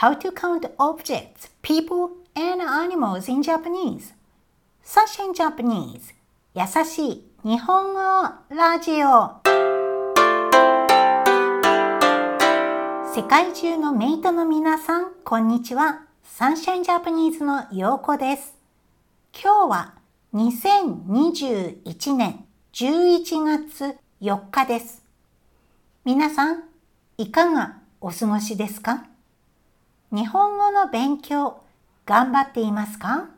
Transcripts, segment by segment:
How to count objects, people, and animals in Japanese. Sunshine Japanese 優しい日本語ラジオ世界中のメイトの皆さん、こんにちは。サンシャインジャパニーズのようこです。今日は2021年11月4日です。皆さん、いかがお過ごしですか？日本語の勉強、頑張っていますか？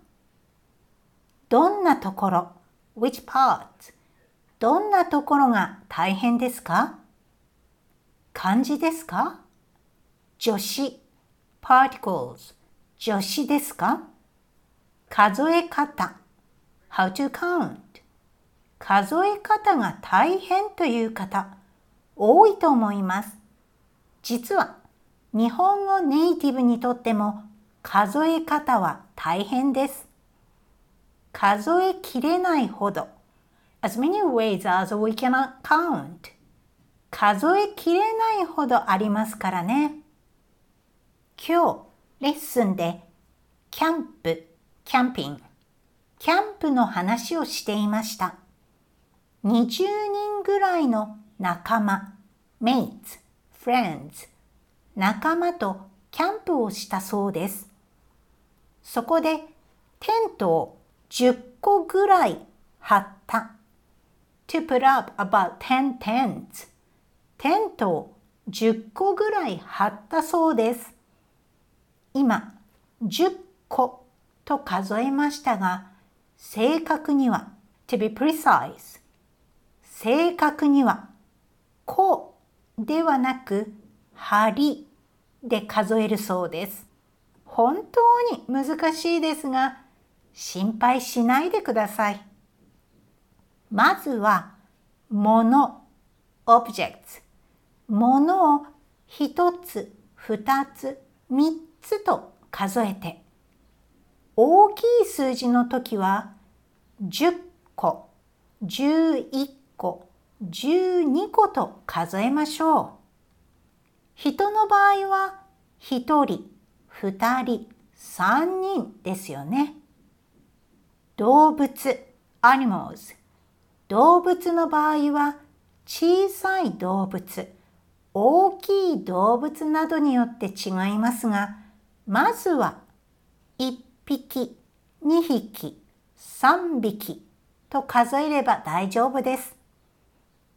どんなところ ?which part? どんなところが大変ですか？漢字ですか？助詞。particles 助詞ですか？数え方。How to count 数え方が大変という方多いと思います。実は日本語ネイティブにとっても数え方は大変です。数えきれないほど as many ways as we cannot count 数えきれないほどありますからね。今日レッスンでキャンプ、キャンピング、キャンプの話をしていました。20人ぐらいの仲間、mates, friends 仲間とキャンプをしたそうです。そこでテントを10個ぐらい張った。to put up about 10 tents テントを10個ぐらい張ったそうです。今、10個と数えましたが、正確には to be precise 正確には、個ではなく、針で数えるそうです。本当に難しいですが、心配しないでください。まずは、もの、objects。ものを一つ、二つ、三つと数えて、大きい数字の時は、10個、11個、12個と数えましょう。人の場合は1人、2人、3人ですよね。動物、animals。動物の場合は小さい動物、大きい動物などによって違いますが、まずは1匹、2匹、3匹と数えれば大丈夫です。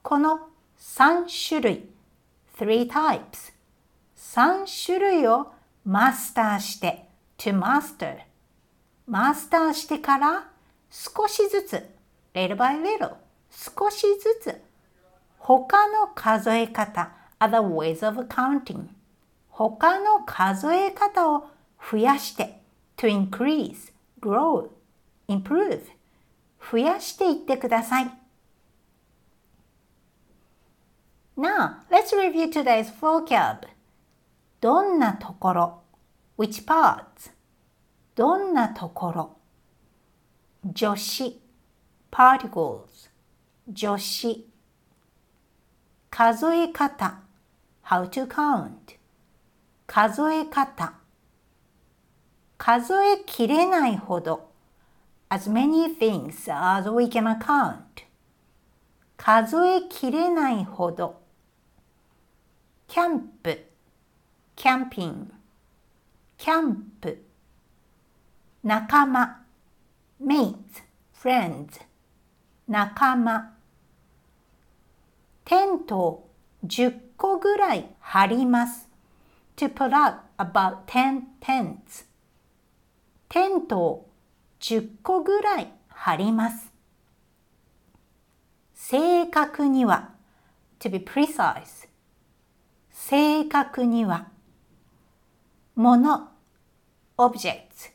この3種類、3 types 3種類をマスターして to master マスターしてから少しずつ little by little 少しずつ他の数え方 other ways of counting 他の数え方を増やして to increase, grow, improve 増やしていってください。Now, let's review today's vocab. どんなところ which parts どんなところ助詞 particles 助詞数え方 how to count 数え方数えきれないほど as many things as we can count 数えきれないほどキャンプキャンピング、キャンプ、仲間、mate friends、仲間、テントを10個ぐらい張ります。to put up about 10 tents テントを10個ぐらい張ります。正確には。to be precise 正確には。もの objects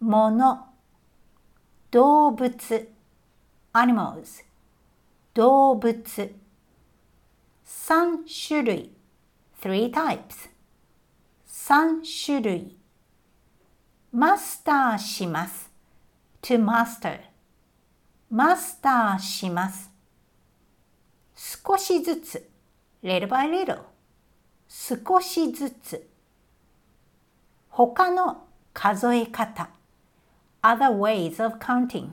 もの動物 animals 動物三種類 three types 三種類マスターします to master マスターします少しずつ little by little 少しずつ他の数え方 other ways of counting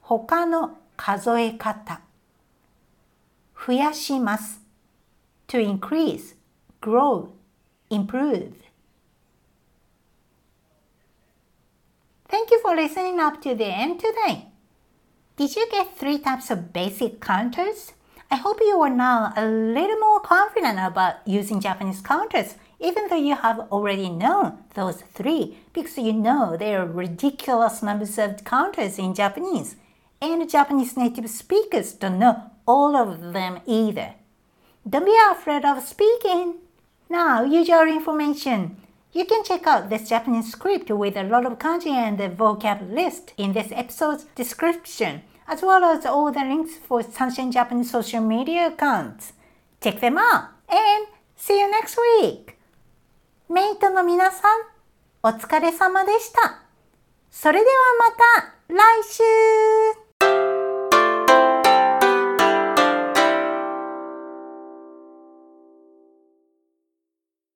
他の数え方増やします to increase, grow, improve Thank you for listening up to the end today. Did you get three types of basic counters? I hope you are now a little more confident about using Japanese counters, even though you have already known those three, because you know there are ridiculous numbers of counters in Japanese, and Japanese native speakers don't know all of them either. Don't be afraid of speaking. Now, use your information. You can check out this Japanese script with a lot of kanji and the vocab list in this episode's description as well as all the links for Sunshine Japanese social media accounts. Check them out and see you next week! メイトの皆さん、お疲れ様でした。それではまた来週